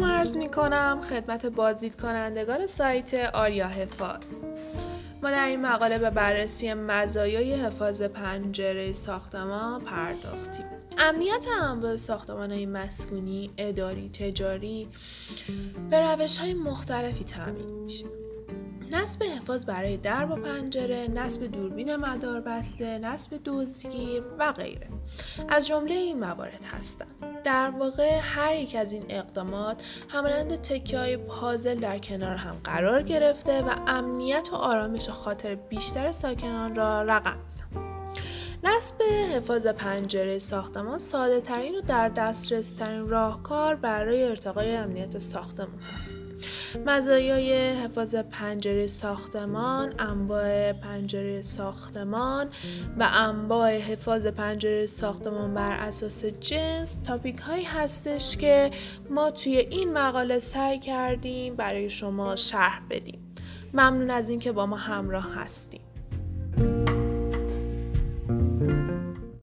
عرض می کنم خدمت بازدید کنندگان سایت آریا حفاظ. ما در این مقاله به بررسی مزایای حفاظ پنجره ساختمان پرداختیم. امنیت انواع ساختمان های مسکونی، اداری، تجاری به روش های مختلفی تامین میشه. نصب حفاظ برای درب و پنجره، نصب دوربین مدار بسته، نصب دزدگیر و غیره از جمله این موارد هستند. در واقع هر یک از این اقدامات همانند تکه های پازل در کنار هم قرار گرفته و امنیت و آرامش خاطر بیشتر ساکنان را رقم زد. نصب حفاظ پنجره ساختمان ساده ترین و در دسترس ترین راهکار برای ارتقای امنیت ساختمان است. مزایای حفاظ پنجره ساختمان، انواع پنجره ساختمان و انواع حفاظ پنجره ساختمان بر اساس جنس تاپیک هایی هستش که ما توی این مقاله سعی کردیم برای شما شرح بدیم. ممنون از اینکه با ما همراه هستیم.